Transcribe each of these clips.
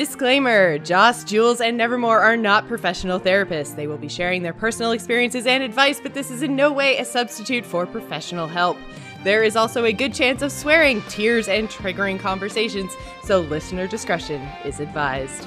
Disclaimer Joss, Jules, and Nevermore are not professional therapists. They will be sharing their personal experiences and advice, but this is in no way a substitute for professional help. There is also a good chance of swearing, tears, and triggering conversations, so listener discretion is advised.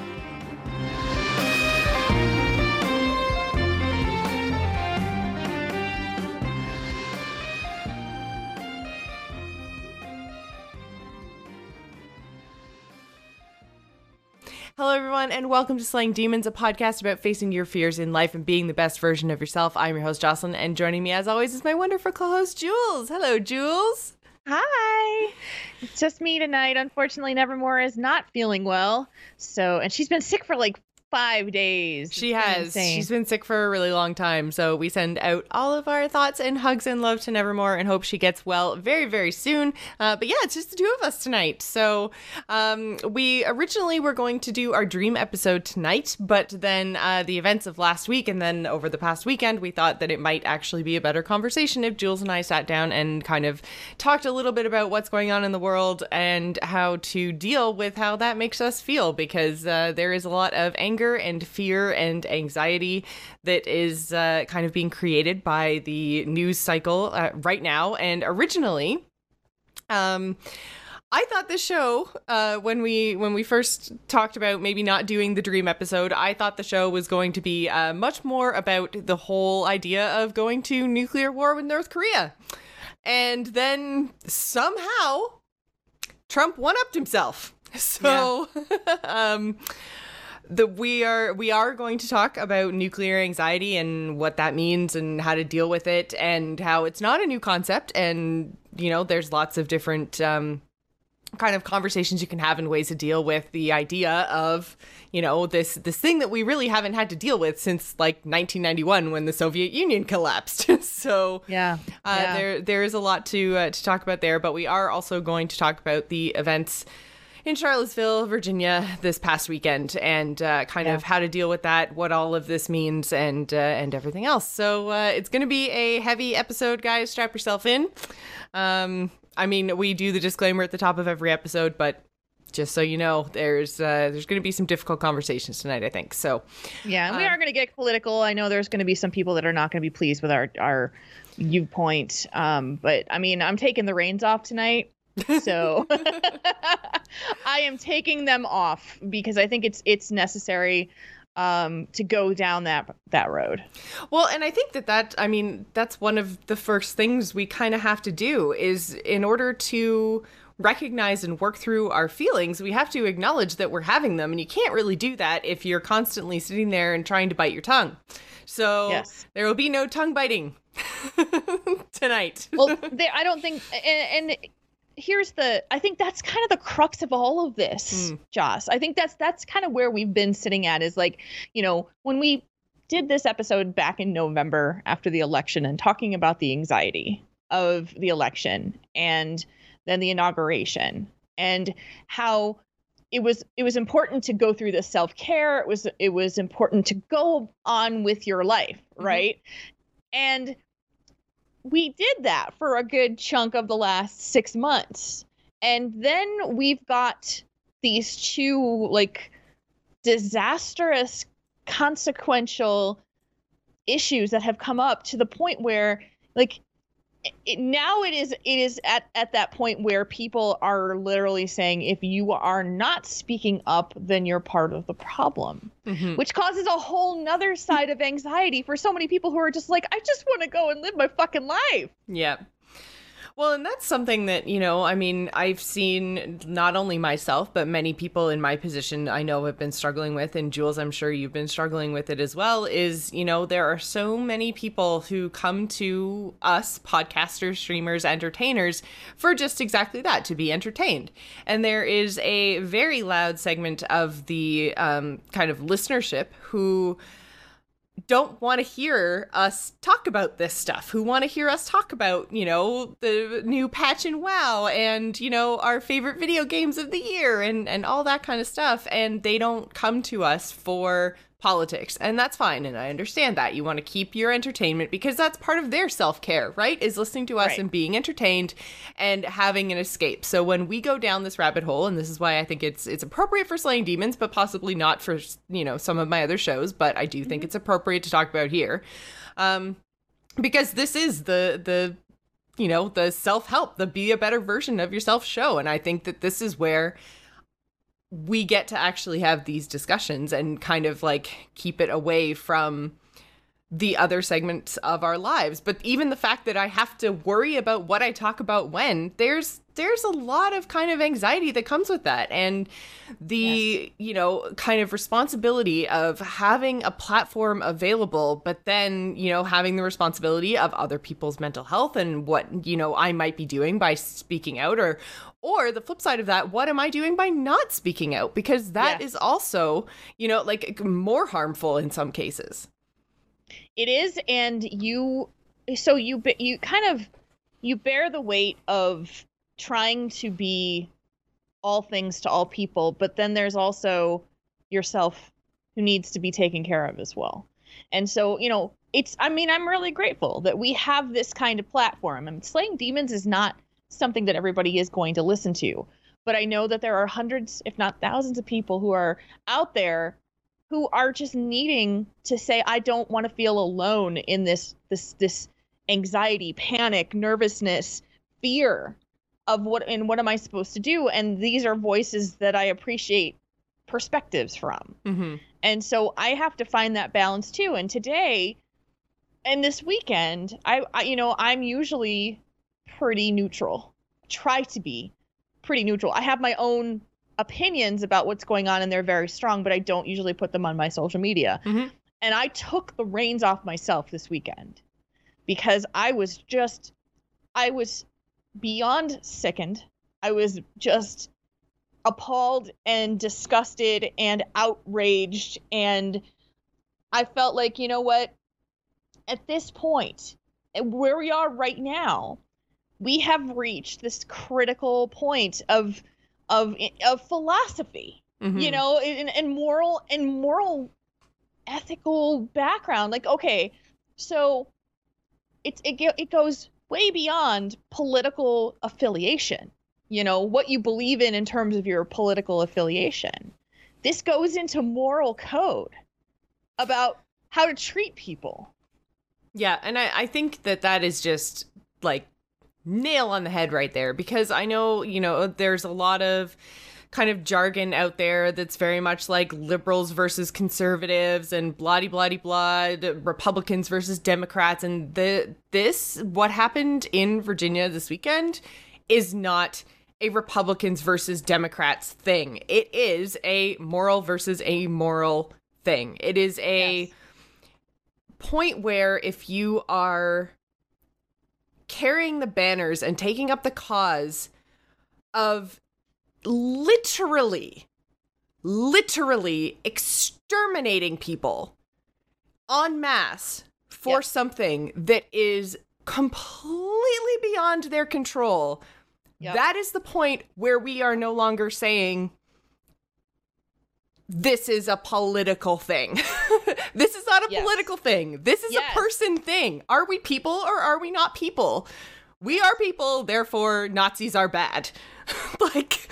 Hello, everyone, and welcome to Slaying Demons, a podcast about facing your fears in life and being the best version of yourself. I'm your host, Jocelyn, and joining me, as always, is my wonderful co host, Jules. Hello, Jules. Hi. It's just me tonight. Unfortunately, Nevermore is not feeling well. So, and she's been sick for like five days. She has. She's been sick for a really long time. So we send out all of our thoughts and hugs and love to Nevermore and hope she gets well very, very soon. Uh, but yeah, it's just the two of us tonight. So um, we originally were going to do our dream episode tonight, but then uh, the events of last week and then over the past weekend, we thought that it might actually be a better conversation if Jules and I sat down and kind of talked a little bit about what's going on in the world and how to deal with how that makes us feel because uh, there is a lot of anger anger and fear and anxiety that is uh, kind of being created by the news cycle uh, right now. And originally, um, I thought this show, uh, when we when we first talked about maybe not doing the dream episode, I thought the show was going to be uh, much more about the whole idea of going to nuclear war with North Korea, and then somehow Trump one upped himself. So, yeah. um, the we are we are going to talk about nuclear anxiety and what that means and how to deal with it and how it's not a new concept and you know there's lots of different um, kind of conversations you can have and ways to deal with the idea of you know this this thing that we really haven't had to deal with since like 1991 when the Soviet Union collapsed. so yeah, uh, yeah, there there is a lot to uh, to talk about there, but we are also going to talk about the events in Charlottesville, Virginia, this past weekend, and uh, kind yeah. of how to deal with that, what all of this means, and uh, and everything else. So uh, it's going to be a heavy episode, guys. Strap yourself in. Um, I mean, we do the disclaimer at the top of every episode, but just so you know, there's uh, there's going to be some difficult conversations tonight. I think so. Yeah, and we um, are going to get political. I know there's going to be some people that are not going to be pleased with our our viewpoint. Um, but I mean, I'm taking the reins off tonight. So I am taking them off because I think it's it's necessary um to go down that that road. Well, and I think that that I mean that's one of the first things we kind of have to do is in order to recognize and work through our feelings, we have to acknowledge that we're having them and you can't really do that if you're constantly sitting there and trying to bite your tongue. So yes. there will be no tongue biting tonight. well, they, I don't think and, and here's the I think that's kind of the crux of all of this, mm. Joss. I think that's that's kind of where we've been sitting at is like, you know, when we did this episode back in November after the election and talking about the anxiety of the election and then the inauguration and how it was it was important to go through the self-care it was it was important to go on with your life mm-hmm. right mm-hmm. and we did that for a good chunk of the last six months. And then we've got these two like disastrous, consequential issues that have come up to the point where like it, now it is it is at at that point where people are literally saying if you are not speaking up then you're part of the problem. Mm-hmm. which causes a whole nother side of anxiety for so many people who are just like i just want to go and live my fucking life. Yeah well, and that's something that, you know, I mean, I've seen not only myself, but many people in my position I know have been struggling with, and Jules, I'm sure you've been struggling with it as well, is, you know, there are so many people who come to us, podcasters, streamers, entertainers, for just exactly that, to be entertained. And there is a very loud segment of the um, kind of listenership who don't want to hear us talk about this stuff, who want to hear us talk about, you know, the new patch in WoW and, you know, our favorite video games of the year and, and all that kind of stuff. And they don't come to us for politics and that's fine and i understand that. You want to keep your entertainment because that's part of their self-care right? Is listening to us Right. and being entertained and having an escape. So when we go down this rabbit hole and this is why i think it's it's appropriate for slaying demons but possibly not for you know some of my other shows but i do think it's appropriate to talk about here um because this is the the you know the self-help the be a better version of yourself show and i think that this is where we get to actually have these discussions and kind of like keep it away from the other segments of our lives. But even the fact that i have to worry about what i talk about when there's there's a lot of kind of anxiety that comes with that. And the you know kind of responsibility of having a platform available but then you know having the responsibility of other people's mental health and what you know i might be doing by speaking out or or the flip side of that what am i doing by not speaking out? Because that is Yes. also you know like more harmful in some cases It is, and you, so you you kind of you bear the weight of trying to be all things to all people, but then there's also yourself who needs to be taken care of as well. And so, you know, it's I mean, I'm really grateful that we have this kind of platform. And slaying demons is not something that everybody is going to listen to. But I know that there are hundreds, if not thousands of people who are out there who are just needing to say I don't want to feel alone in this this this anxiety, panic, nervousness, fear of what and what am I supposed to do? And these are voices that I appreciate perspectives from. mm-hmm. And so I have to find that balance too. And today and this weekend, I, I you know, I'm usually pretty neutral. Try to be pretty neutral. I have my own opinions about what's going on and they're very strong, but I don't usually put them on my social media. Mhm. And I took the reins off myself this weekend because I was just I was beyond sickened. I was just appalled and disgusted and outraged and I felt like, you know what? At this point, where we are right now, we have reached this critical point of of of philosophy, Mm-hmm. you know, and, and moral and moral ethical background. Like, okay, so it's it it goes way beyond political affiliation. You know what you believe in in terms of your political affiliation. This goes into moral code about how to treat people. Yeah, and I, I think that that is just like nail on the head right there because I know, you know, there's a lot of kind of jargon out there that's very much like liberals versus conservatives and bloody bloody blood republicans versus democrats. And the this what happened in virginia this weekend is not a republicans versus democrats thing. It is a moral versus a moral thing. It is a Yes. point where if you are carrying the banners and taking up the cause of literally literally exterminating people en masse for Yes. something that is completely beyond their control Yep. that is the point where we are no longer saying this is a political thing. this is not a Yes. political thing. This is Yes. a person thing. Are we people or are we not people? We are people, therefore Nazis are bad. like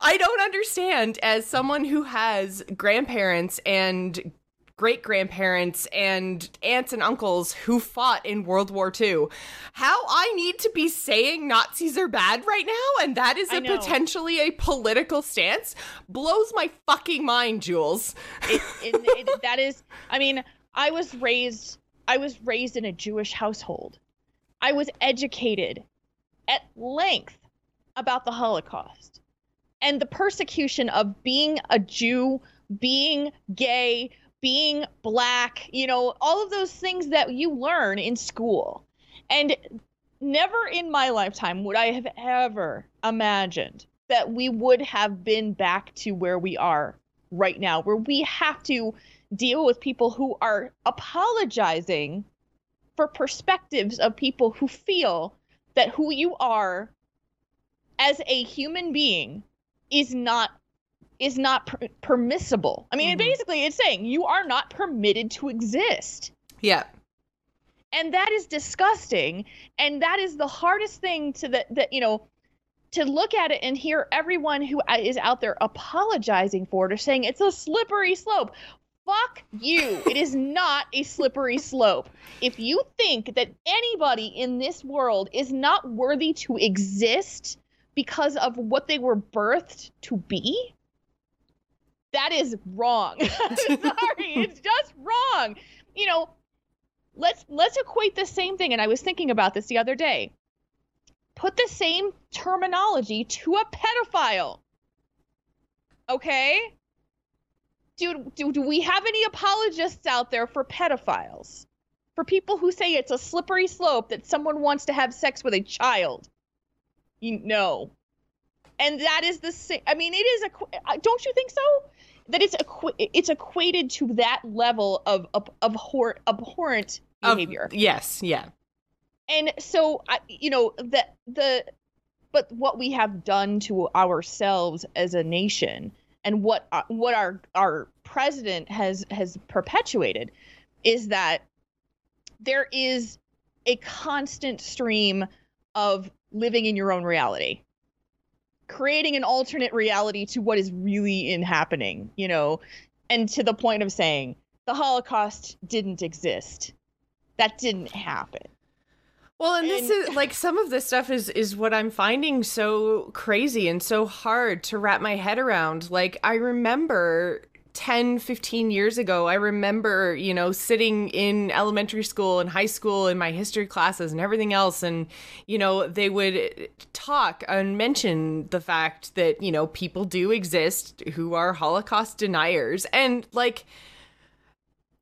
I don't understand as someone who has grandparents and great grandparents and aunts and uncles who fought in World War II. How I need to be saying Nazis are bad right now and that is a potentially a political stance blows my fucking mind, Jules. it, it, it, that is i mean i was raised i was raised in a jewish household i was educated at length about the holocaust and the persecution of being a jew being gay being black you know all of those things that you learn in school. And never in my lifetime would i have ever imagined that we would have been back to where we are right now where we have to deal with people who are apologizing for perspectives of people who feel that who you are as a human being is not is not per- permissible. I mean, mm-hmm. basically, it's saying you are not permitted to exist. Yeah. And that is disgusting. And that is the hardest thing to that, that, you know, to look at it and hear everyone who uh, out there apologizing for it or saying it's a slippery slope. Fuck you. it is not a slippery slope. If you think that anybody in this world is not worthy to exist because of what they were birthed to be, that is wrong. Sorry, it's just wrong. You know, let's let's equate the same thing and I was thinking about this the other day. Put the same terminology to a pedophile. Okay? Do, do, do we have any apologists out there for pedophiles? For people who say it's a slippery slope that someone wants to have sex with a child? You know. And that is the same. I mean, it is a. Uh, don't you think so? That it's equ- it's equated to that level of of, abhor- abhorrent behavior. Of, yes, yeah. And so I, you know, the the but what we have done to ourselves as a nation and what uh, what our our president has has perpetuated is that there is a constant stream of living in your own reality creating an alternate reality to what is really in happening, you know, and to the point of saying the Holocaust didn't exist. That didn't happen. Well, and, and this is like some of this stuff is is what I'm finding so crazy and so hard to wrap my head around. Like I remember 10, 15 years ago, I remember, you know, sitting in elementary school and high school in my history classes and everything else. And, you know, they would talk and mention the fact that, you know, people do exist who are Holocaust deniers. And, like,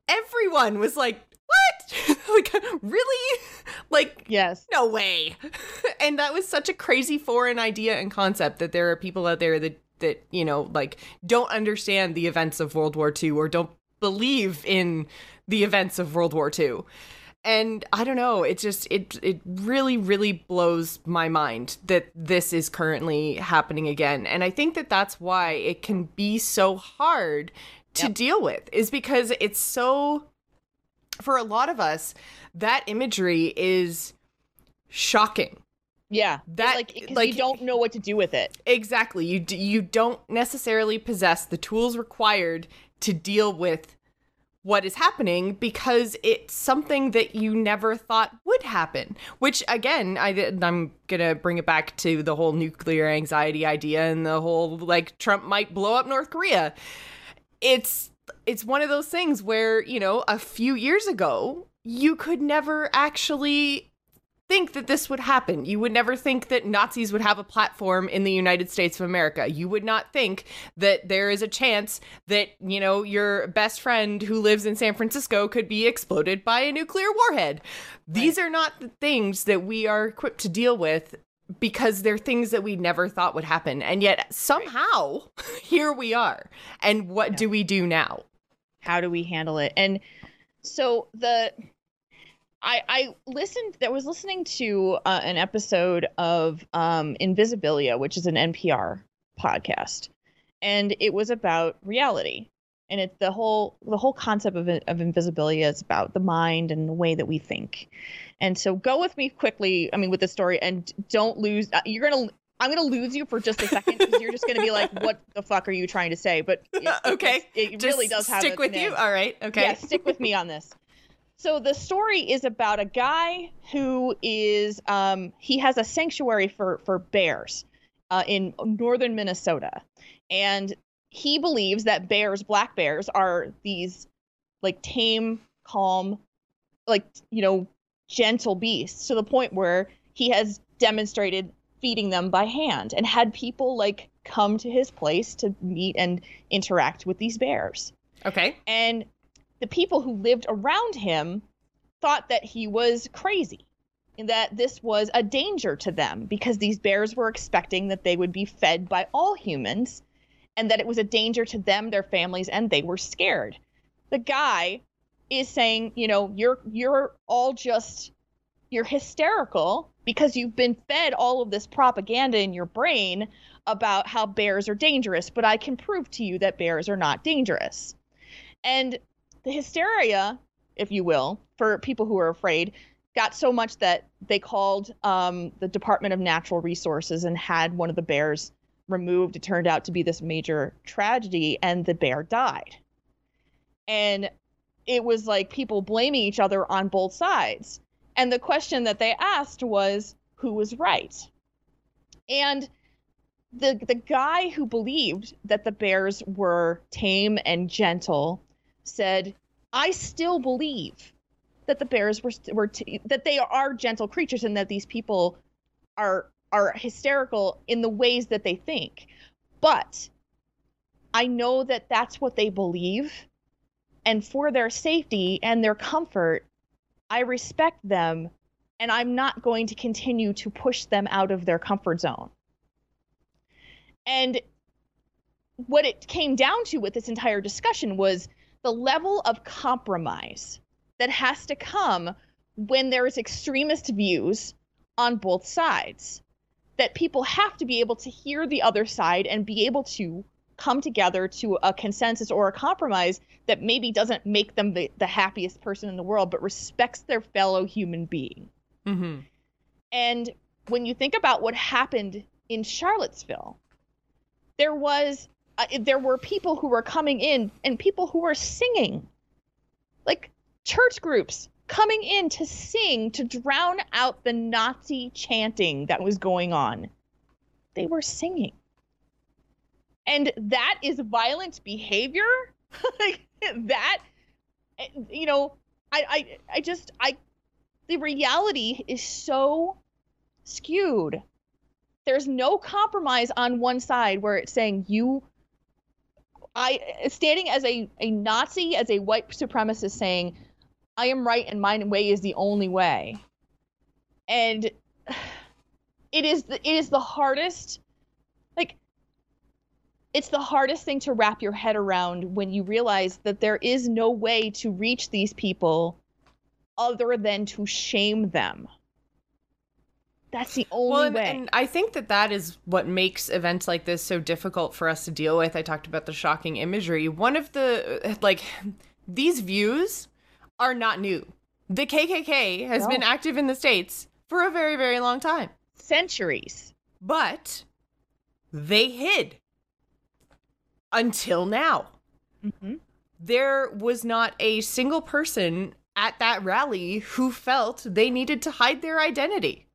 everyone was like, what? like, really? Like, yes. No way. and that was such a crazy foreign idea and concept that there are people out there that that you know like don't understand the events of World War II or don't believe in the events of World War II. And I don't know, it just it it really really blows my mind that this is currently happening again. And I think that that's why it can be so hard to yep. deal with is because it's so for a lot of us that imagery is shocking yeah, that like like you don't know what to do with it. Exactly. You d- you don't necessarily possess the tools required to deal with what is happening because it's something that you never thought would happen. Which again, I I'm gonna bring it back to the whole nuclear anxiety idea and the whole like Trump might blow up North Korea. It's it's one of those things where you know a few years ago you could never actually think that this would happen. You would never think that Nazis would have a platform in the United States of America. You would not think that there is a chance that, you know, your best friend who lives in San Francisco could be exploded by a nuclear warhead. These are not the things that we are equipped to deal with because they're things that we never thought would happen. And yet somehow here we are. And what yeah. do we do now? How do we handle it? And so the I, I listened. I was listening to uh, an episode of um, Invisibilia, which is an NPR podcast, and it was about reality. And it the whole the whole concept of of Invisibilia is about the mind and the way that we think. And so, go with me quickly. I mean, with the story, and don't lose. Uh, you're gonna I'm gonna lose you for just a second because you're just gonna be like, "What the fuck are you trying to say?" But it, okay, it, it really does have stick with you. All right, okay. Yeah, stick with me on this. So the story is about a guy who is um, he has a sanctuary for for bears uh, in northern Minnesota, and he believes that bears, black bears, are these like tame, calm, like you know, gentle beasts to the point where he has demonstrated feeding them by hand and had people like come to his place to meet and interact with these bears. Okay. And the people who lived around him thought that he was crazy and that this was a danger to them because these bears were expecting that they would be fed by all humans and that it was a danger to them their families and they were scared the guy is saying you know you're you're all just you're hysterical because you've been fed all of this propaganda in your brain about how bears are dangerous, but I can prove to you that bears are not dangerous. And the hysteria, if you will, for people who are afraid, got so much that they called um, the Department of Natural Resources and had one of the bears removed. It turned out to be this major tragedy, and the bear died. And it was like people blaming each other on both sides. And the question that they asked was who was right? And the the guy who believed that the bears were tame and gentle said, "I still believe that the bears were were t- that they are gentle creatures and that these people are are hysterical in the ways that they think. But I know that that's what they believe and for their safety and their comfort, I respect them and I'm not going to continue to push them out of their comfort zone. And what it came down to with this entire discussion was the level of compromise that has to come when there is extremist views on both sides that people have to be able to hear the other side and be able to come together to a consensus or a compromise that maybe doesn't make them the, the happiest person in the world, but respects their fellow human being. Mm-hmm. And when you think about what happened in Charlottesville, there was uh, there were people who were coming in and people who were singing, like church groups coming in to sing to drown out the Nazi chanting that was going on. They were singing. And that is violent behavior? Like that you know I, I i just i the reality is so skewed. There's no compromise on one side where it's saying you i standing as a, a nazi as a white supremacist saying i am right and my way is the only way and it is the, it is the hardest like it's the hardest thing to wrap your head around when you realize that there is no way to reach these people other than to shame them. That's the only well, and, way. And I think that that is what makes events like this so difficult for us to deal with. I talked about the shocking imagery. One of the, like, these views are not new. The KKK has no. been active in the States for a very, very long time centuries. But they hid until now. Mm-hmm. There was not a single person at that rally who felt they needed to hide their identity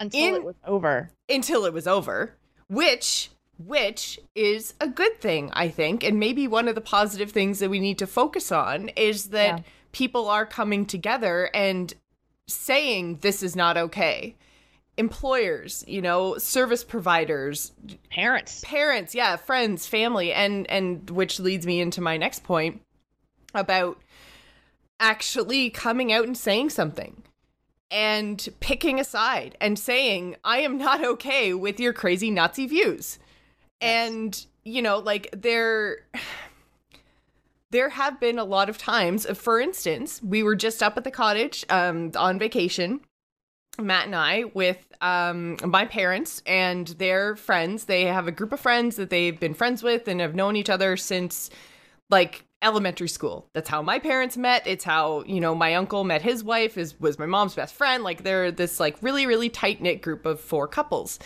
until In, it was over. Until it was over, which which is a good thing, I think, and maybe one of the positive things that we need to focus on is that yeah. people are coming together and saying this is not okay employers you know service providers parents parents yeah friends family and and which leads me into my next point about actually coming out and saying something and picking a side and saying i am not okay with your crazy nazi views yes. and you know like there there have been a lot of times for instance we were just up at the cottage um on vacation Matt and I with um, my parents and their friends. They have a group of friends that they've been friends with and have known each other since like elementary school. That's how my parents met. It's how, you know, my uncle met his wife is was my mom's best friend. Like they're this like really really tight-knit group of four couples.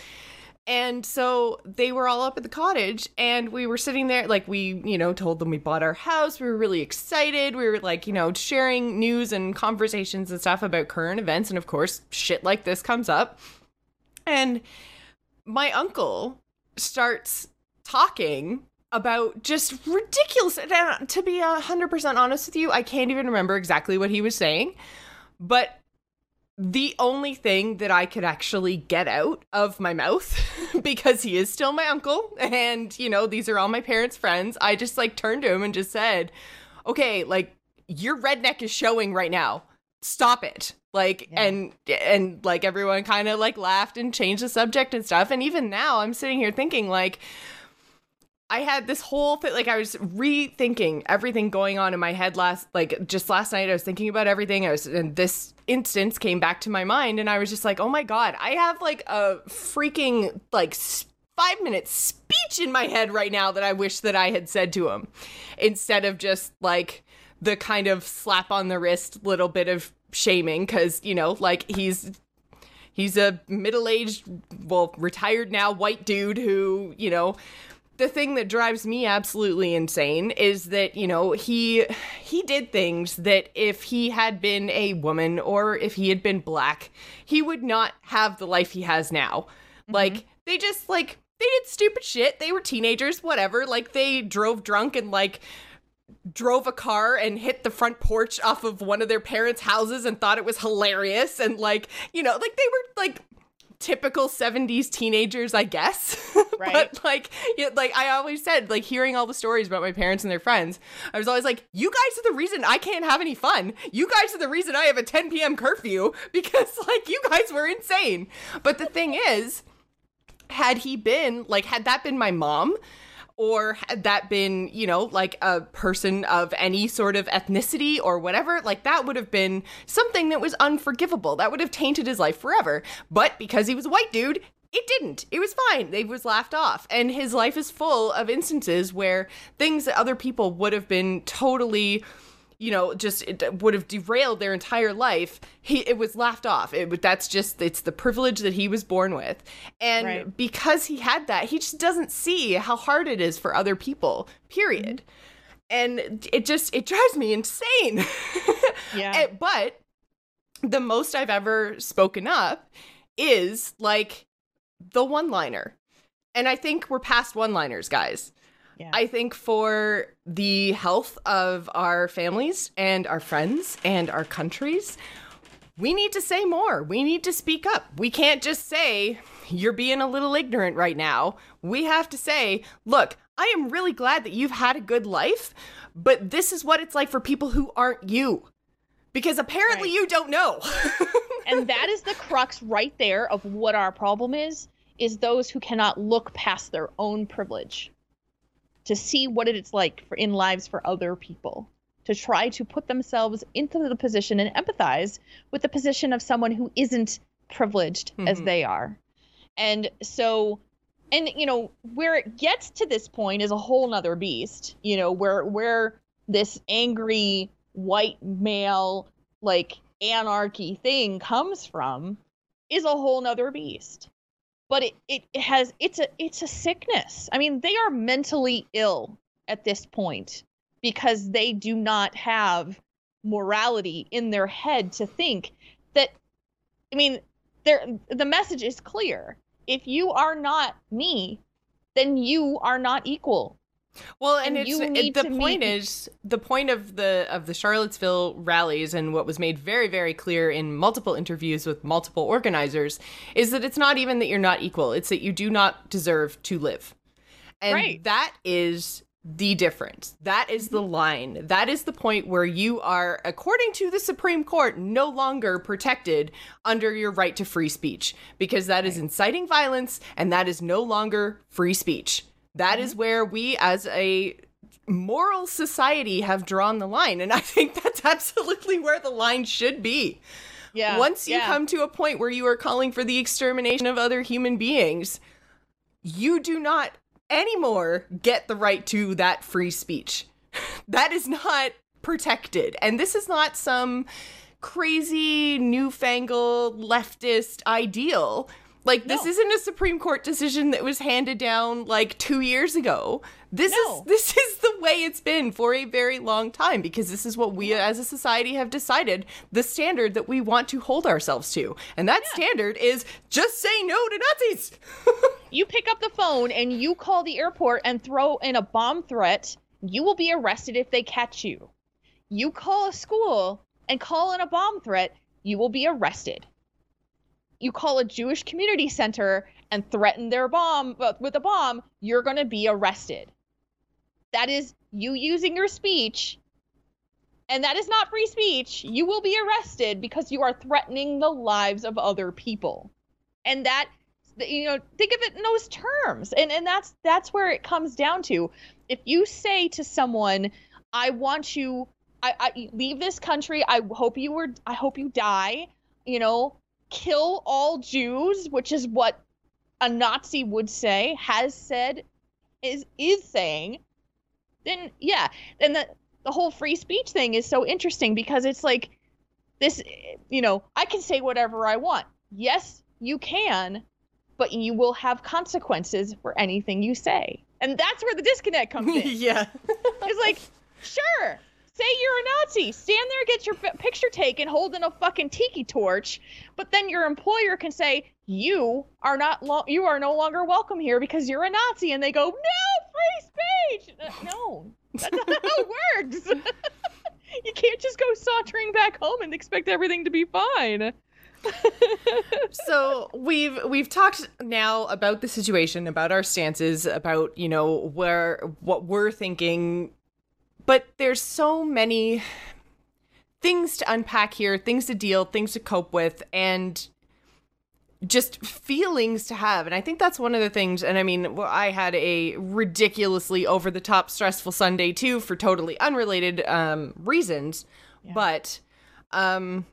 And so they were all up at the cottage and we were sitting there like we, you know, told them we bought our house. We were really excited. We were like, you know, sharing news and conversations and stuff about current events and of course, shit like this comes up. And my uncle starts talking about just ridiculous and uh, to be 100% honest with you, I can't even remember exactly what he was saying, but the only thing that I could actually get out of my mouth because he is still my uncle and you know these are all my parents friends I just like turned to him and just said okay like your redneck is showing right now stop it like yeah. and and like everyone kind of like laughed and changed the subject and stuff and even now I'm sitting here thinking like I had this whole thing, like I was rethinking everything going on in my head last, like just last night. I was thinking about everything. I was, and this instance came back to my mind, and I was just like, oh my god, I have like a freaking like five minute speech in my head right now that I wish that I had said to him, instead of just like the kind of slap on the wrist little bit of shaming because you know like he's he's a middle-aged well retired now white dude who you know the thing that drives me absolutely insane is that you know he he did things that if he had been a woman or if he had been black he would not have the life he has now. Mm-hmm. like they just like they did stupid shit. They were teenagers whatever. Like they drove drunk and like drove a car and hit the front porch off of one of their parents' houses and thought it was hilarious and like, you know, like they were like typical 70s teenagers, I guess. Right. but like yeah, like I always said, like hearing all the stories about my parents and their friends, I was always like, you guys are the reason I can't have any fun. You guys are the reason I have a 10 p.m. curfew because like you guys were insane. But the thing is, had he been like had that been my mom, or had that been, you know, like a person of any sort of ethnicity or whatever, like that would have been something that was unforgivable. That would have tainted his life forever. But because he was a white dude, it didn't. It was fine. They was laughed off. And his life is full of instances where things that other people would have been totally you know, just it would have derailed their entire life. He it was laughed off. It that's just it's the privilege that he was born with, and right. because he had that, he just doesn't see how hard it is for other people. Period. Mm-hmm. And it just it drives me insane. yeah. and, but the most I've ever spoken up is like the one liner. And I think we're past one liners, guys. Yeah. I think for the health of our families and our friends and our countries, we need to say more. We need to speak up. We can't just say, you're being a little ignorant right now. We have to say, look, I am really glad that you've had a good life, but this is what it's like for people who aren't you. Because apparently right. you don't know. and that is the crux right there of what our problem is is those who cannot look past their own privilege to see what it's like for in lives for other people to try to put themselves into the position and empathize with the position of someone who isn't privileged mm-hmm. as they are and so and you know where it gets to this point is a whole nother beast you know where where this angry white male like anarchy thing comes from is a whole nother beast but it, it has it's a it's a sickness. I mean, they are mentally ill at this point because they do not have morality in their head to think that I mean, the message is clear. If you are not me, then you are not equal. Well, and, and it's it, the point meet... is the point of the of the Charlottesville rallies and what was made very very clear in multiple interviews with multiple organizers is that it's not even that you're not equal, it's that you do not deserve to live. And right. that is the difference. That is the line. That is the point where you are, according to the Supreme Court, no longer protected under your right to free speech because that is inciting violence and that is no longer free speech. That mm-hmm. is where we as a moral society have drawn the line. And I think that's absolutely where the line should be. Yeah. Once you yeah. come to a point where you are calling for the extermination of other human beings, you do not anymore get the right to that free speech. that is not protected. And this is not some crazy newfangled leftist ideal. Like no. this isn't a Supreme Court decision that was handed down like 2 years ago. This no. is this is the way it's been for a very long time because this is what we as a society have decided the standard that we want to hold ourselves to. And that yeah. standard is just say no to Nazis. you pick up the phone and you call the airport and throw in a bomb threat, you will be arrested if they catch you. You call a school and call in a bomb threat, you will be arrested you call a Jewish community center and threaten their bomb with a bomb, you're going to be arrested. That is you using your speech and that is not free speech. You will be arrested because you are threatening the lives of other people. And that you know think of it in those terms and and that's that's where it comes down to if you say to someone i want you i, I leave this country i hope you were i hope you die you know kill all jews which is what a nazi would say has said is is saying then yeah then the the whole free speech thing is so interesting because it's like this you know i can say whatever i want yes you can but you will have consequences for anything you say. And that's where the disconnect comes in. yeah. it's like, sure, say you're a Nazi, stand there, get your picture taken holding a fucking tiki torch, but then your employer can say you are not lo- you are no longer welcome here because you're a Nazi, and they go, no, free speech. Uh, no, that's not how it works. you can't just go sauntering back home and expect everything to be fine so we've we've talked now about the situation, about our stances, about you know where what we're thinking, but there's so many things to unpack here, things to deal, things to cope with, and just feelings to have. And I think that's one of the things. And I mean, I had a ridiculously over the top stressful Sunday too for totally unrelated um, reasons, yeah. but um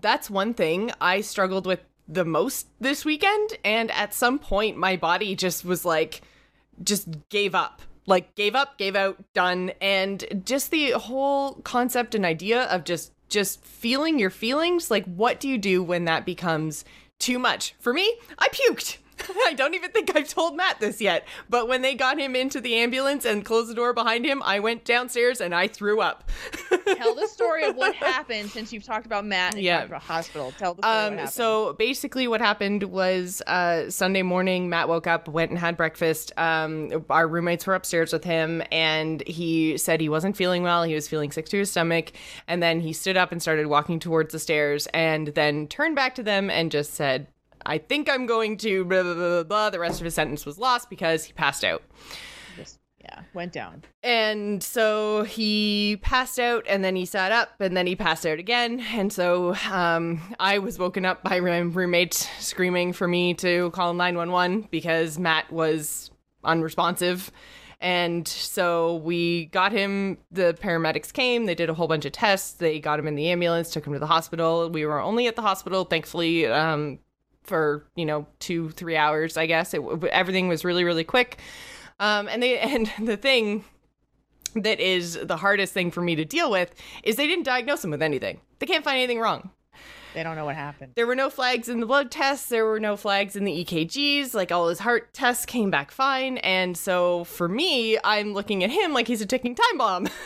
that's one thing I struggled with the most this weekend. And at some point, my body just was like, just gave up. Like, gave up, gave out, done. And just the whole concept and idea of just just feeling your feelings like what do you do when that becomes too much for me i puked I don't even think I've told Matt this yet, but when they got him into the ambulance and closed the door behind him, I went downstairs and I threw up. Tell the story of what happened since you've talked about Matt and yeah. about hospital. Tell the story. Um, so basically, what happened was uh, Sunday morning, Matt woke up, went and had breakfast. Um, our roommates were upstairs with him, and he said he wasn't feeling well. He was feeling sick to his stomach, and then he stood up and started walking towards the stairs, and then turned back to them and just said, I think I'm going to blah, blah, blah, blah. The rest of his sentence was lost because he passed out. Just, yeah, went down. And so he passed out and then he sat up and then he passed out again. And so um, I was woken up by my roommate screaming for me to call 911 because Matt was unresponsive. And so we got him, the paramedics came, they did a whole bunch of tests, they got him in the ambulance, took him to the hospital. We were only at the hospital, thankfully. Um, for you know two three hours i guess. It, everything was really really quick. Um, and they and the thing that is the hardest thing for me to deal with is they didn't diagnose him with anything. They can't find anything wrong. They don't know what happened. There were no flags in the blood tests. There were no flags in the ekgs like all his heart tests came back fine. And so for me i'm looking at him like he's a ticking time bomb.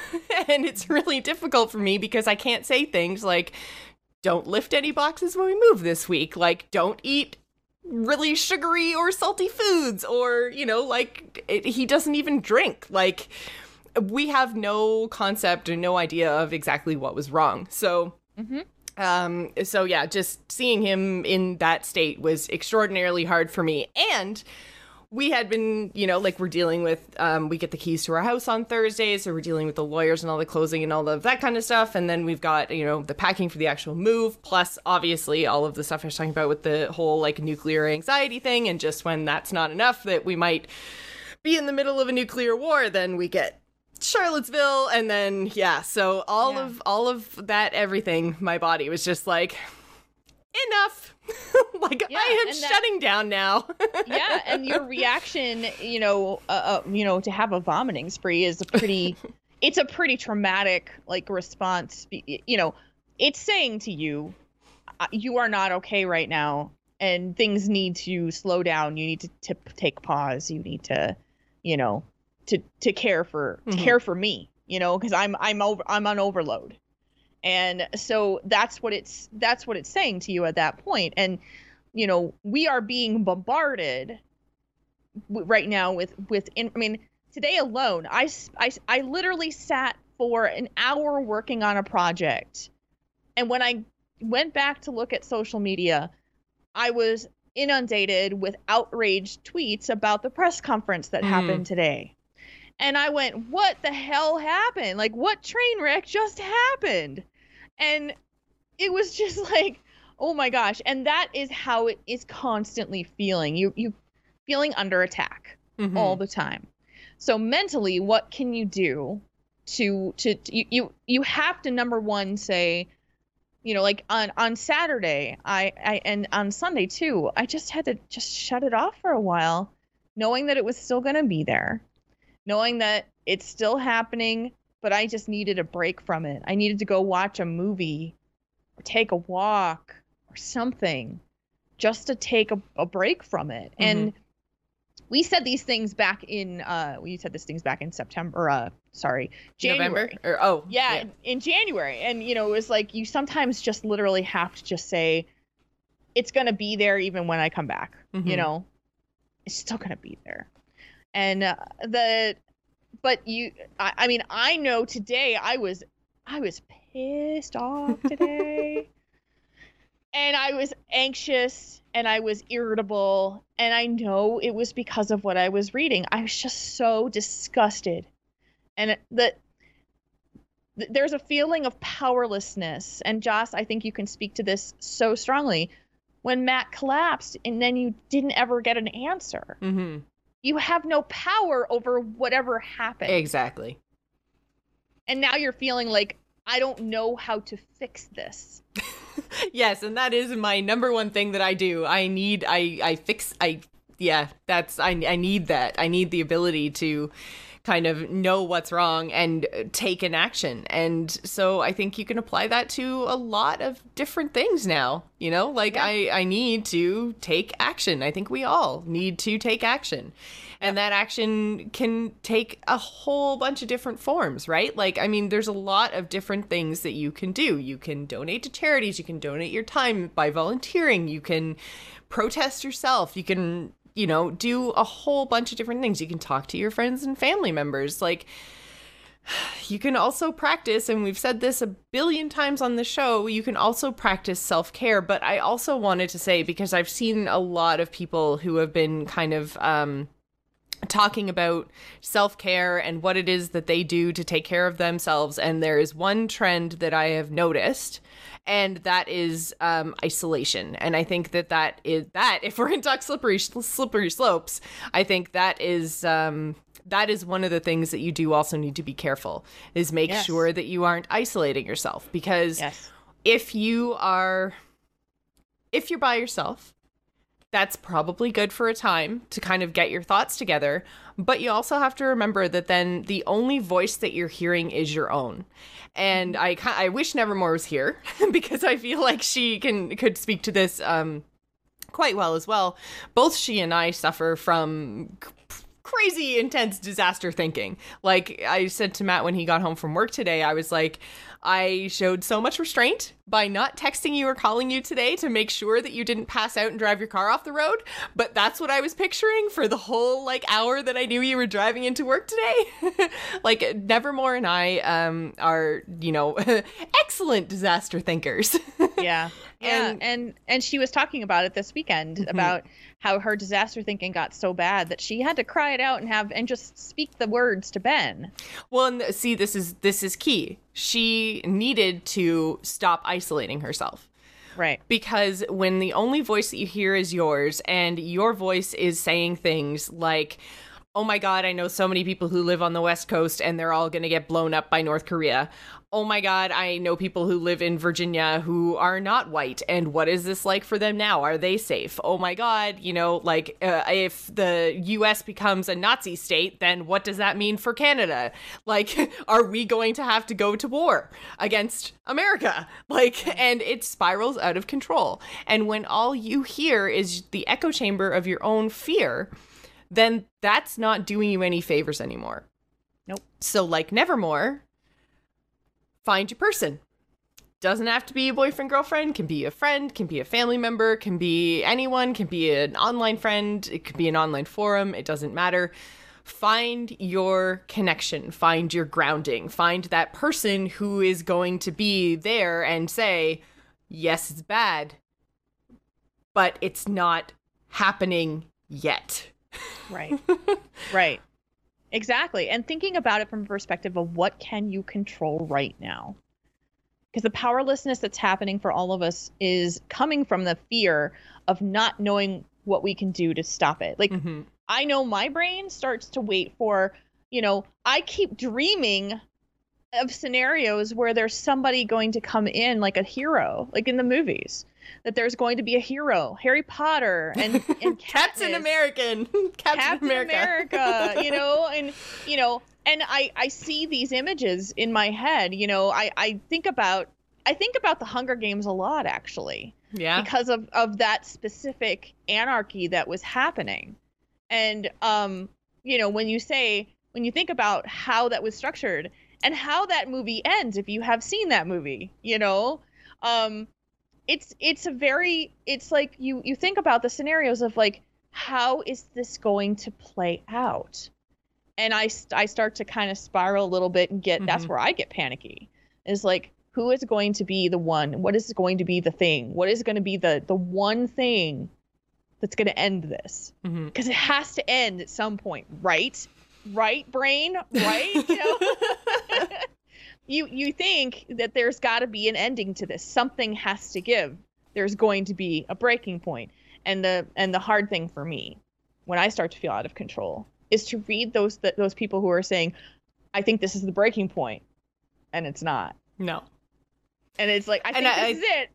And it's really difficult for me because i can't say things like don't lift any boxes when we move this week. Like, don't eat really sugary or salty foods, or, you know, like, it, he doesn't even drink. Like, we have no concept and no idea of exactly what was wrong. So, mm-hmm. um, so yeah, just seeing him in that state was extraordinarily hard for me. And, we had been, you know, like we're dealing with, um, we get the keys to our house on Thursday, so we're dealing with the lawyers and all the closing and all of that kind of stuff. And then we've got, you know, the packing for the actual move, plus obviously all of the stuff I was talking about with the whole like nuclear anxiety thing. And just when that's not enough, that we might be in the middle of a nuclear war, then we get Charlottesville. And then, yeah, so all yeah. of, all of that, everything, my body was just like, enough. like yeah, I am that, shutting down now. yeah, and your reaction, you know, uh, uh, you know, to have a vomiting spree is a pretty, it's a pretty traumatic like response. You know, it's saying to you, you are not okay right now, and things need to slow down. You need to, to take pause. You need to, you know, to to care for mm-hmm. care for me. You know, because I'm I'm over I'm on overload and so that's what it's that's what it's saying to you at that point. And you know we are being bombarded right now with with in, i mean today alone I, I i literally sat for an hour working on a project. And when i went back to look at social media i was inundated with outraged tweets about the press conference that mm. happened today and I went, what the hell happened? Like, what train wreck just happened? And it was just like, Oh my gosh. And that is how it is constantly feeling. You you feeling under attack Mhm. all the time. So mentally, what can you do to to you you, you have to number one say you know like on on saturday I, I and on sunday too i just had to just shut it off for a while knowing that it was still going to be there knowing that it's still happening but i just needed a break from it i needed to go watch a movie or take a walk or something just to take a, a break from it and we said these things back in uh we said these things back in september uh sorry january November or oh yeah, In, in January. And you know, it was like you sometimes just literally have to just say it's going to be there even when I come back, you Mhm. know. It's still going to be there. And uh, the but you I, I mean, I know today I was I was pissed off today. and I was anxious and I was irritable and I know it was because of what I was reading. I was just so disgusted. And that the there's a feeling of powerlessness and joce i think you can speak to this so strongly when matt collapsed and then you didn't ever get an answer Mm-hmm. You have no power over whatever happened Exactly. and now you're feeling like i don't know how to fix this yes, and that is my number one thing that I do. I need I I fix I yeah, that's I I need that. I need the ability to kind of know what's wrong and uh, take an action. And so I think you can apply that to a lot of different things now, you know? Like Yeah. I I need to take action. I think we all need to take action. And that action can take a whole bunch of different forms, right? Like, I mean, there's a lot of different things that you can do. You can donate to charities, you can donate your time by volunteering, you can protest yourself, you can, you know, do a whole bunch of different things. You can talk to your friends and family members. Like, you can also practice, and we've said this a billion times on the show, you can also practice self care. But I also wanted to say, because I've seen a lot of people who have been kind of, um, talking about self care and what it is that they do to take care of themselves. And there is one trend that I have noticed, and that is um, isolation. And I think that that is that if we're into slippery slippery slopes, I think that is. Um, that is one of the things that you do also need to be careful is make Yes. sure that you aren't isolating yourself because yes if you are if you're by yourself that's probably good for a time to kind of get your thoughts together. But you also have to remember that then the only voice that you're hearing is your own. And i i wish nevermore was here because i feel like she can could speak to this um quite well as well. Both she and i suffer from crazy intense disaster thinking. Like I said to Matt when he got home from work today, I was like, I showed so much restraint by not texting you or calling you today to make sure that you didn't pass out and drive your car off the road. But that's what I was picturing for the whole like hour that I knew you were driving into work today. like Nevermore and I um are, you know, excellent disaster thinkers. yeah yeah And- and and she was talking about it this weekend Mhm. about how her disaster thinking got so bad that she had to cry it out and have and just speak the words to ben. Well, and see, this is this is key. She needed to stop isolating herself. Right. Because when the only voice that you hear is yours, and your voice is saying things like, "Oh my God, I know so many people who live on the West Coast, and they're all going to get blown up by North Korea." Oh my God, I know people who live in Virginia who are not white, and what is this like for them now? Are they safe? Oh my God, you know, like uh, if the US becomes a Nazi state, then what does that mean for Canada? Like, are we going to have to go to war against America? Like, and it spirals out of control. And when all you hear is the echo chamber of your own fear, then that's not doing you any favors anymore. Nope. So, like Nevermore, find your person. Doesn't have to be a boyfriend, girlfriend, can be a friend, can be a family member, can be anyone, can be an online friend, it could be an online forum, it doesn't matter. Find your connection, find your grounding, find that person who is going to be there and say, Yes, it's bad, but it's not happening yet. Right. right. Exactly. And thinking about it from a perspective of what can you control right now? because the powerlessness that's happening for all of us is coming from the fear of not knowing what we can do to stop it. Like mm-hmm. I know my brain starts to wait for, you know, I keep dreaming of scenarios where there's somebody going to come in like a hero, like in the movies. That there's going to be a hero, Harry Potter and, and Captain American, Captain, Captain America. America, you know, and you know, and I I see these images in my head. You know, I I think about I think about the Hunger Games a lot actually. Yeah. Because of of that specific anarchy that was happening, and um, you know, when you say when you think about how that was structured and how that movie ends if you have seen that movie you know um it's it's a very it's like you you think about the scenarios of like how is this going to play out and i i start to kind of spiral a little bit and get mm-hmm. that's where i get panicky is like who is going to be the one what is going to be the thing what is going to be the the one thing that's going to end this because mm-hmm. it has to end at some point right right brain, right? You know? you you think that there's got to be an ending to this. Something has to give. There's going to be a breaking point. And the and the hard thing for me when I start to feel out of control is to read those th- those people who are saying, "I think this is the breaking point," and it's not. No. And it's like I think I, this is it,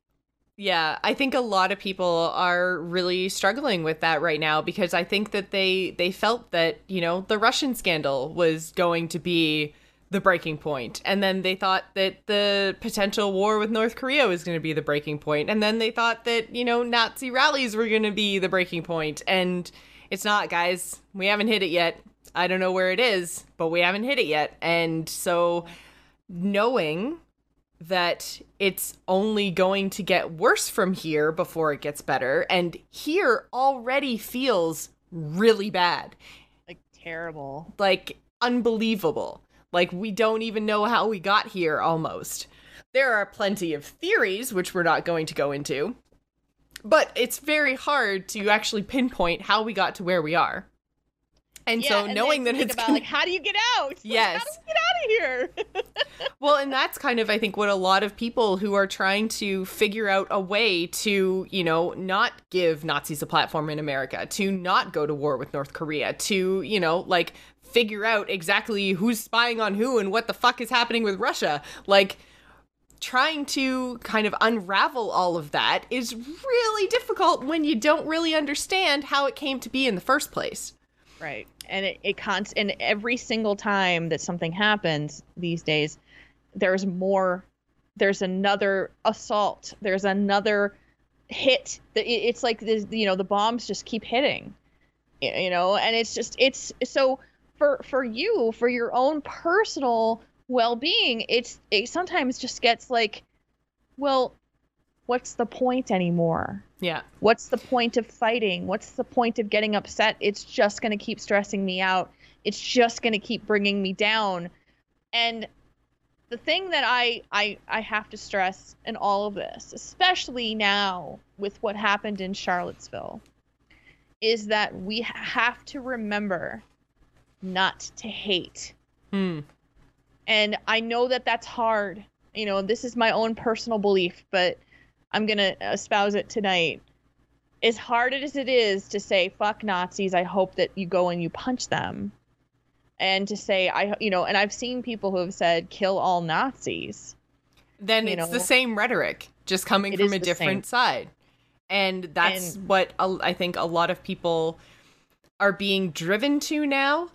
yeah, I think a lot of people are really struggling with that right now because I think that they they felt that, you know, the Russian scandal was going to be the breaking point. And then they thought that the potential war with North Korea was going to be the breaking point. And then they thought that, you know, Nazi rallies were going to be the breaking point. And it's not, guys. We haven't hit it yet. I don't know where it is, but we haven't hit it yet. And so knowing that it's only going to get worse from here before it gets better. And here already feels really bad. Like terrible. Like unbelievable. Like we don't even know how we got here almost. There are plenty of theories, which we're not going to go into, but it's very hard to actually pinpoint how we got to where we are. And yeah, so and knowing that it's about like how do you get out? Yes. Like, how do we get out of here? well, and that's kind of I think what a lot of people who are trying to figure out a way to, you know, not give Nazis a platform in America, to not go to war with North Korea, to, you know, like figure out exactly who's spying on who and what the fuck is happening with Russia. Like trying to kind of unravel all of that is really difficult when you don't really understand how it came to be in the first place. Right. And it, it cons and every single time that something happens these days, there's more there's another assault. There's another hit. That It's like the you know the bombs just keep hitting, you know, and it's just it's so for for you for your own personal well-being. It's it sometimes just gets like, well, what's the point anymore? Yeah. What's the point of fighting? What's the point of getting upset? It's just going to keep stressing me out. It's just going to keep bringing me down. And the thing that I, I I have to stress in all of this, especially now with what happened in Charlottesville, is that we have to remember not to hate. Hmm. And I know that that's hard. You know, this is my own personal belief, but I'm going to espouse it tonight. As hard as it is to say, fuck Nazis, I hope that you go and you punch them. And to say, I, you know, and I've seen people who have said, kill all Nazis. Then it's know, the same rhetoric, just coming from a different same. side. And that's and, what I think a lot of people are being driven to now.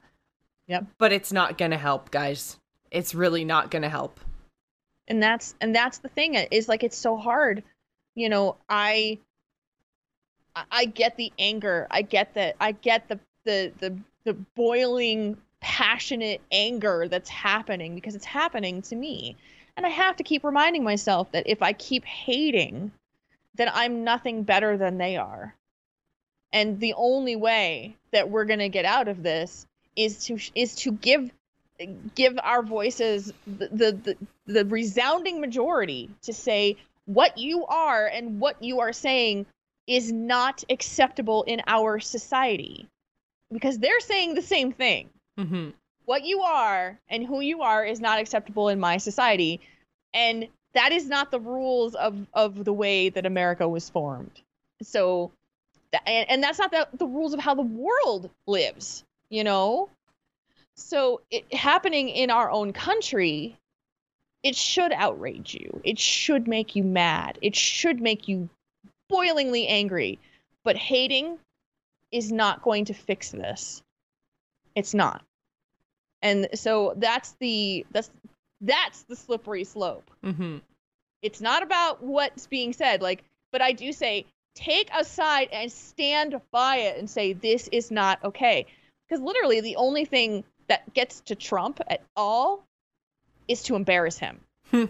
Yep. But it's not going to help, guys. It's really not going to help. And that's and that's the thing is like it's so hard you know, I I get the anger. I get that I get the the the the boiling passionate anger that's happening because it's happening to me. And I have to keep reminding myself that if I keep hating, then I'm nothing better than they are. And the only way that we're going to get out of this is to is to give give our voices the, the the the resounding majority to say what you are and what you are saying is not acceptable in our society because they're saying the same thing. Mm-hmm. What you are and who you are is not acceptable in my society. And that is not the rules of of the way that America was formed. So and, and that's not the, the rules of how the world lives, you know? So it happening in our own country, it should outrage you. It should make you mad. It should make you boilingly angry. But hating is not going to fix this. It's not. And so that's the that's that's the slippery slope. Mm-hmm. It's not about what's being said. Like, but I do say take a side and stand by it and say this is not okay. Because literally the only thing that gets to Trump at all is to embarrass him. Hmm.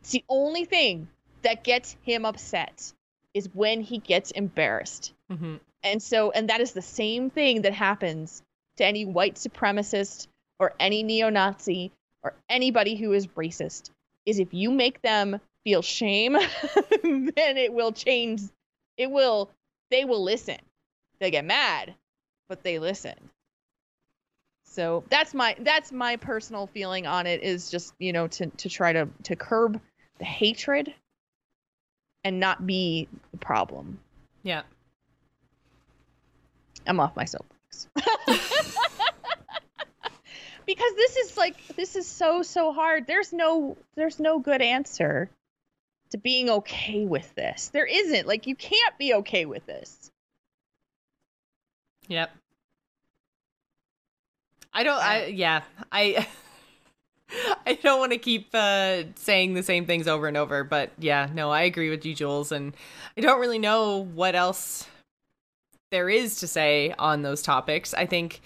It's the only thing that gets him upset is when he gets embarrassed. Mm-hmm. And so, and that is the same thing that happens to any white supremacist or any neo Nazi or anybody who is racist is if you make them feel shame, then it will change. It will, they will listen. They get mad, but they listen. So that's my that's my personal feeling on it is just you know to to try to to curb the hatred and not be the problem. Yeah. I'm off my soapbox. because this is like this is so so hard. There's no there's no good answer to being okay with this. There isn't. Like you can't be okay with this. Yep. I don't I yeah. I I don't want to keep uh, saying the same things over and over, but yeah, no, I agree with you, Jules, and I don't really know what else there is to say on those topics. I think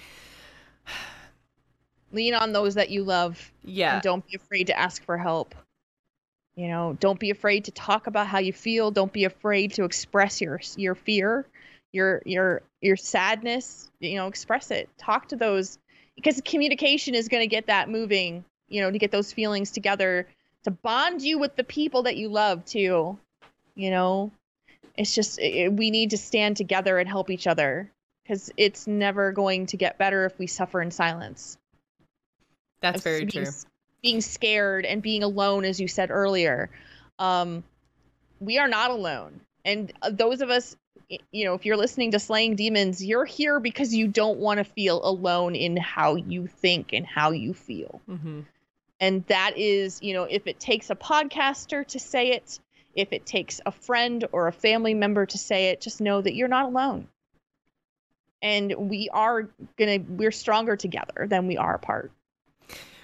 lean on those that you love. Yeah. And don't be afraid to ask for help. You know, don't be afraid to talk about how you feel. Don't be afraid to express your your fear, your your your sadness. You know, express it. Talk to those because communication is going to get that moving. You know, to get those feelings together to bond you with the people that you love too. You know, it's just it, we need to stand together and help each other because it's never going to get better if we suffer in silence. That's very being, true. Being scared and being alone, as you said earlier, um, we are not alone. And uh, those of us, you know, if you're listening to Slaying Demons, you're here because you don't want to feel alone in how you think and how you feel. Mm-hmm. And that is, you know, if it takes a podcaster to say it, if it takes a friend or a family member to say it, just know that you're not alone. And we are going to, we're stronger together than we are apart.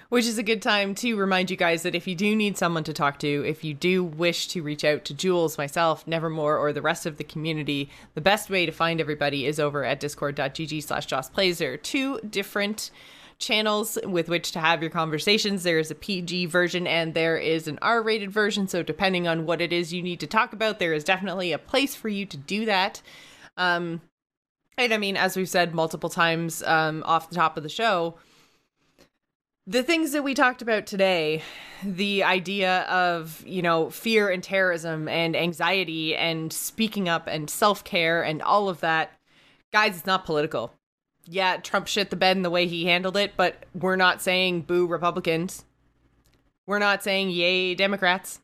Which is a good time to remind you guys that if you do need someone to talk to, if you do wish to reach out to Jules, myself, Nevermore, or the rest of the community, the best way to find everybody is over at discord.gg slash Joce Plays. There are two different channels with which to have your conversations. There is a PG version and there is an R rated version. So, depending on what it is you need to talk about, there is definitely a place for you to do that. Um, and I mean, as we've said multiple times um, off the top of the show, the things that we talked about today the idea of you know fear and terrorism and anxiety and speaking up and self-care and all of that guys it's not political. Yeah trump shit the bed in the way he handled it but we're not saying boo republicans. We're not saying yay democrats.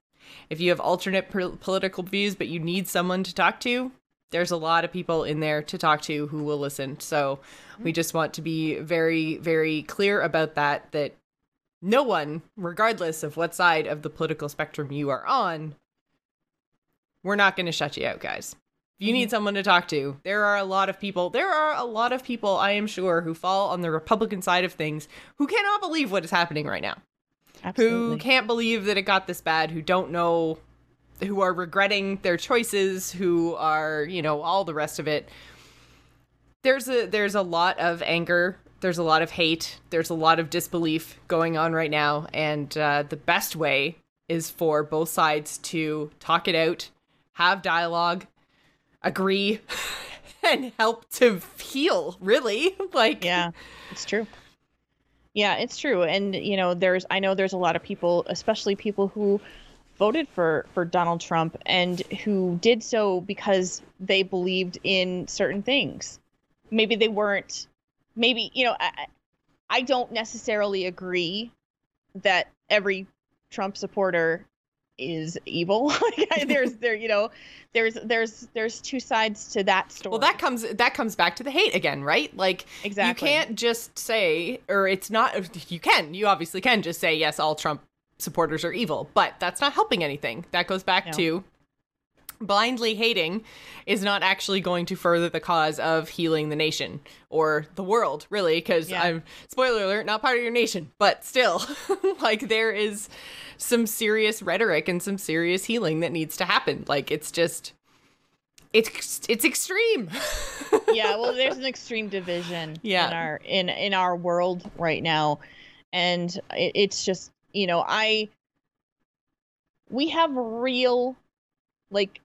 If you have alternate political views but you need someone to talk to there's a lot of people in there to talk to who will listen. So we just want to be very, very clear about that, that no one, regardless of what side of the political spectrum you are on, we're not going to shut you out, guys. If you need mm-hmm. someone to talk to, there are a lot of people, there are a lot of people, I am sure, who fall on the Republican side of things who cannot believe what is happening right now. Absolutely. Who can't believe that it got this bad, who don't know who are regretting their choices, who are, you know, all the rest of it. There's a there's a lot of anger, there's a lot of hate, there's a lot of disbelief going on right now, and uh, the best way is for both sides to talk it out, have dialogue, agree, and help to heal. Really, like yeah, it's true. Yeah, it's true. And you know, there's I know there's a lot of people, especially people who voted for for Donald Trump and who did so because they believed in certain things. Maybe they weren't. Maybe you know. I, I don't necessarily agree that every Trump supporter is evil. there's there you know there's there's there's two sides to that story. Well, that comes that comes back to the hate again, right? Like Exactly. you can't just say or it's not you can. You obviously can just say yes, all Trump supporters are evil, but that's not helping anything. That goes back No. to blindly hating is not actually going to further the cause of healing the nation or the world really because Yeah. i'm spoiler alert not part of your nation but still like there is some serious rhetoric and some serious healing that needs to happen like it's just it's it's extreme yeah, well, there's an extreme division Yeah. in our in in our world right now, and it, it's just you know I we have real, like,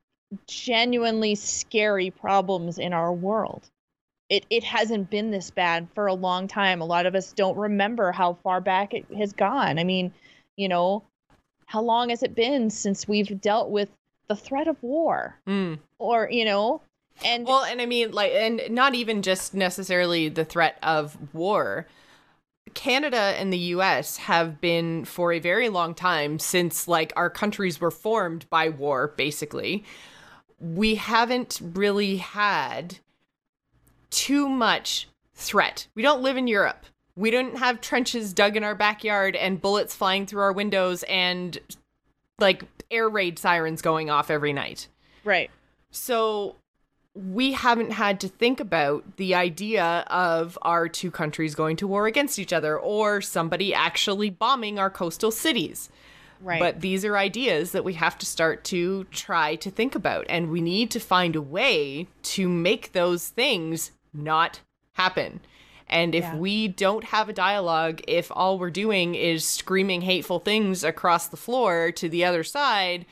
genuinely scary problems in our world. It it hasn't been this bad for a long time. A lot of us don't remember how far back it has gone. I mean, you know, how long has it been since we've dealt with the threat of war, Mm. or you know, and Well, and I mean, like, and not even just necessarily the threat of war. Canada and the US have been for a very long time since, like, our countries were formed by war, basically. We haven't really had too much threat. We don't live in Europe. We don't have trenches dug in our backyard and bullets flying through our windows and, like, air raid sirens going off every night. right. So we haven't had to think about the idea of our two countries going to war against each other or somebody actually bombing our coastal cities. Right. But these are ideas that we have to start to try to think about. And we need to find a way to make those things not happen. And if Yeah. we don't have a dialogue, if all we're doing is screaming hateful things across the floor to the other side,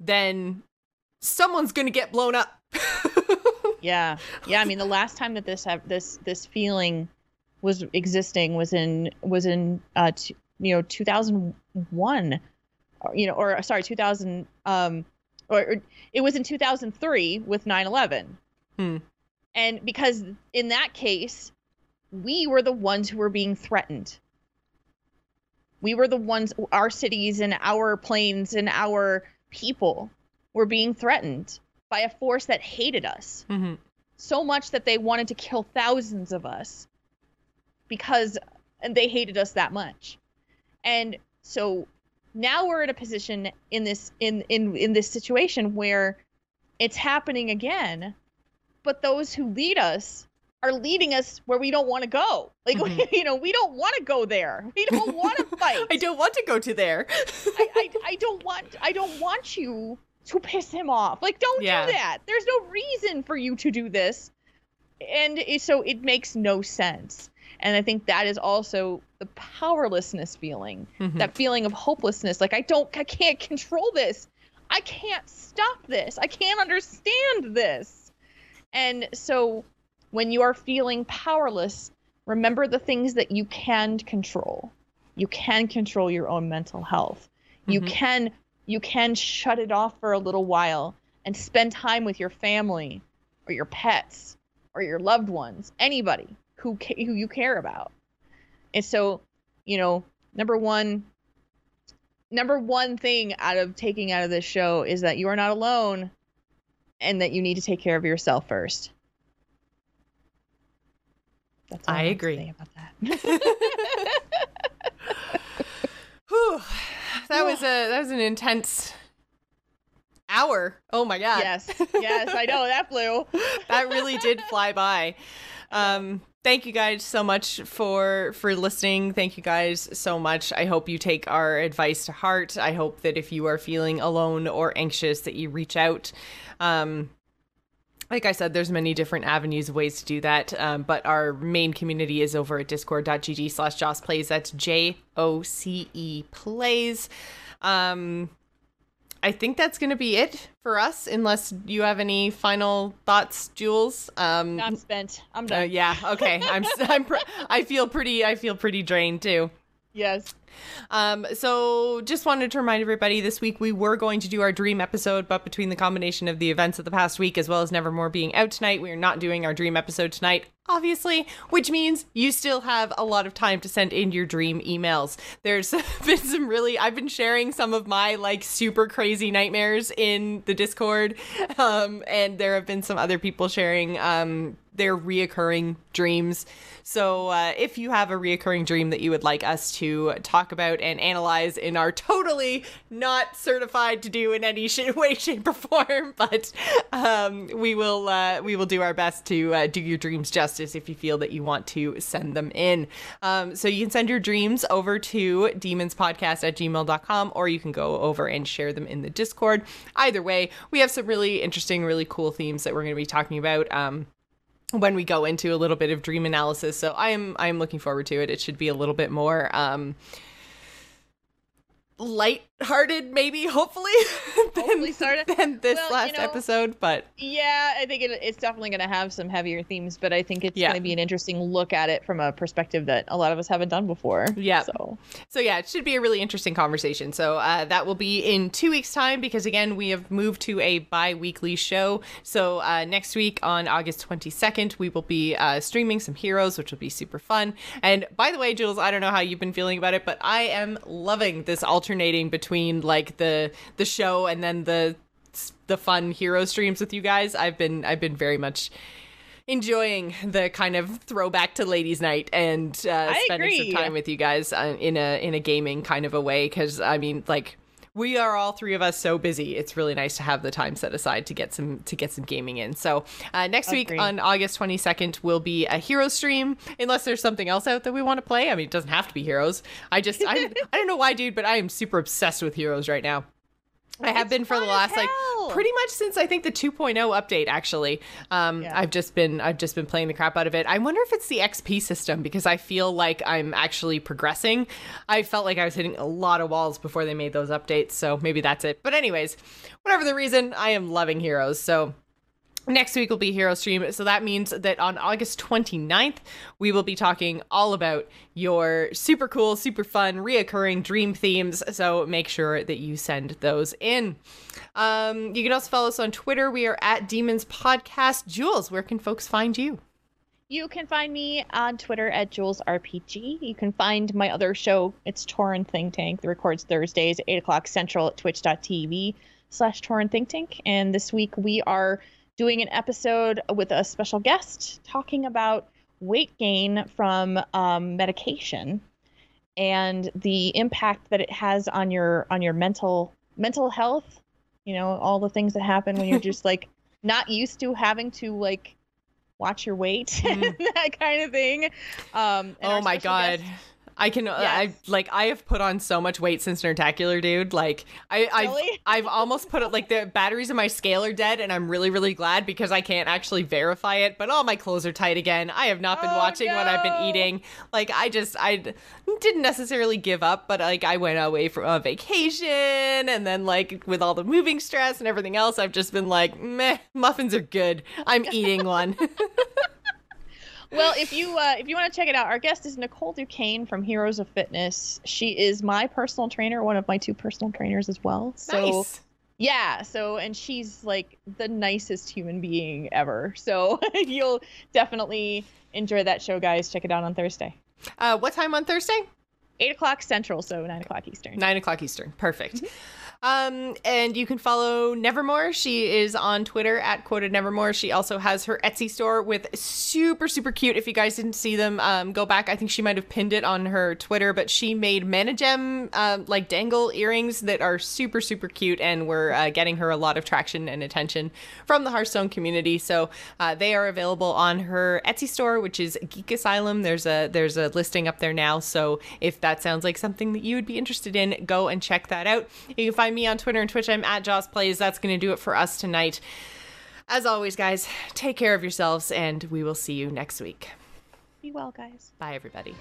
then someone's going to get blown up. Yeah, yeah. I mean, the last time that this have this this feeling was existing was in was in uh t- you know 2001, or, you know, or sorry 2000 um or, or it was in 2003 with 9/11. Hmm. And because in that case, we were the ones who were being threatened. We were the ones, our cities and our planes and our people were being threatened by a force that hated us mm-hmm. so much that they wanted to kill thousands of us because and they hated us that much. And so now we're in a position in this in in in this situation where it's happening again, but those who lead us are leading us where we don't want to go. Like Mhm. you know, we don't want to go there. We don't want to fight. I don't want to go to there. I, I, I don't want I don't want you to piss him off. Like don't Yeah. do that. There's no reason for you to do this. And so it makes no sense. And I think that is also the powerlessness feeling. Mhm. That feeling of hopelessness. Like I don't I can't control this. I can't stop this. I can't understand this. And so when you are feeling powerless, remember the things that you can control. You can control your own mental health. You Mhm. can you can shut it off for a little while and spend time with your family or your pets or your loved ones, anybody who ca- who you care about. And so, you know, number 1 number one thing out of taking out of this show is that you are not alone and that you need to take care of yourself first. That's all I to agree. say about that. Whew. That was a that was an intense hour. Oh my god. yes, yes, I know that flew. that really did fly by. Um, thank you guys so much for for listening. Thank you guys so much. I hope you take our advice to heart. I hope that if you are feeling alone or anxious, that you reach out. Um, like I said, there's many different avenues of ways to do that. Um, but our main community is over at discord.gg slash Joce Plays. That's J O C E Plays. Um, I think that's going to be it for us, unless you have any final thoughts, Jules. Um, I'm spent. I'm uh, done. yeah. Okay. I'm. I'm. Pr- I feel pretty. I feel pretty drained too. Yes. Um, so just wanted to remind everybody this week we were going to do our dream episode, but between the combination of the events of the past week as well as Nevermore being out tonight, we are not doing our dream episode tonight, obviously, which means you still have a lot of time to send in your dream emails. There's been some really I've been sharing some of my like super crazy nightmares in the Discord. Um, and there have been some other people sharing um their reoccurring dreams. So, uh, if you have a reoccurring dream that you would like us to talk about and analyze in our totally not certified to do in any sh- way, shape, or form, but um, we will uh, we will do our best to uh, do your dreams justice if you feel that you want to send them in. Um, so you can send your dreams over to demonspodcast at gmail.com or you can go over and share them in the Discord. Either way, we have some really interesting, really cool themes that we're going to be talking about. Um, when we go into a little bit of dream analysis. So I am I am looking forward to it. It should be a little bit more um light-hearted maybe hopefully than, hopefully started. than this well, last you know, episode but yeah i think it, it's definitely going to have some heavier themes but i think it's yeah. going to be an interesting look at it from a perspective that a lot of us haven't done before yeah so so yeah it should be a really interesting conversation so uh, that will be in two weeks time because again we have moved to a bi-weekly show so uh, next week on august 22nd we will be uh, streaming some heroes which will be super fun and by the way jules i don't know how you've been feeling about it but i am loving this alternating between like the the show and then the the fun hero streams with you guys. I've been I've been very much enjoying the kind of throwback to ladies' night and uh, spending agree. some time with you guys uh, in a in a gaming kind of a way. Because I mean, like we are all three of us so busy. It's really nice to have the time set aside to get some to get some gaming in. So uh, next Agreed. week on August twenty second will be a hero stream, unless there's something else out that we want to play. I mean, it doesn't have to be heroes. I just I I don't know why, dude, but I am super obsessed with heroes right now. I have been for the last like pretty much since I think the 2.0 update actually. Um, yeah. I've just been I've just been playing the crap out of it. I wonder if it's the XP system because I feel like I'm actually progressing. I felt like I was hitting a lot of walls before they made those updates, so maybe that's it. But anyways, whatever the reason, I am loving Heroes. So Next week will be Hero Stream. So that means that on August 29th, we will be talking all about your super cool, super fun, reoccurring dream themes. So make sure that you send those in. Um, you can also follow us on Twitter. We are at Demons Podcast. Jules, where can folks find you? You can find me on Twitter at Jules RPG. You can find my other show. It's Tauren Think Tank. that records Thursdays, 8 o'clock Central at twitch.tv slash Tauren Think Tank. And this week we are doing an episode with a special guest talking about weight gain from um, medication and the impact that it has on your on your mental mental health you know all the things that happen when you're just like not used to having to like watch your weight mm. that kind of thing um oh my god guest, I can. Uh, yes. I like. I have put on so much weight since Nerdtacular, dude. Like, I, really? I've, I've almost put it. Like, the batteries in my scale are dead, and I'm really, really glad because I can't actually verify it. But all my clothes are tight again. I have not been oh, watching no. what I've been eating. Like, I just, I didn't necessarily give up, but like, I went away for a vacation, and then like with all the moving stress and everything else, I've just been like, meh, muffins are good. I'm eating one. well, if you uh, if you want to check it out, our guest is Nicole Duquesne from Heroes of Fitness. She is my personal trainer, one of my two personal trainers as well. So nice. yeah, so and she's like the nicest human being ever. So you'll definitely enjoy that show, guys. Check it out on Thursday. Uh, what time on Thursday? Eight o'clock Central, so nine o'clock Eastern. Nine o'clock Eastern. Perfect. Mm-hmm. Um, and you can follow Nevermore. She is on Twitter at quoted Nevermore. She also has her Etsy store with super, super cute. If you guys didn't see them, um, go back. I think she might have pinned it on her Twitter, but she made Managem uh, like dangle earrings that are super, super cute and were uh, getting her a lot of traction and attention from the Hearthstone community. So uh, they are available on her Etsy store, which is Geek Asylum. There's a there's a listing up there now. So if that sounds like something that you would be interested in, go and check that out. You can find find me on Twitter and Twitch. I'm at Joce Plays. That's going to do it for us tonight. As always, guys, take care of yourselves, and we will see you next week. Be well, guys. Bye, everybody.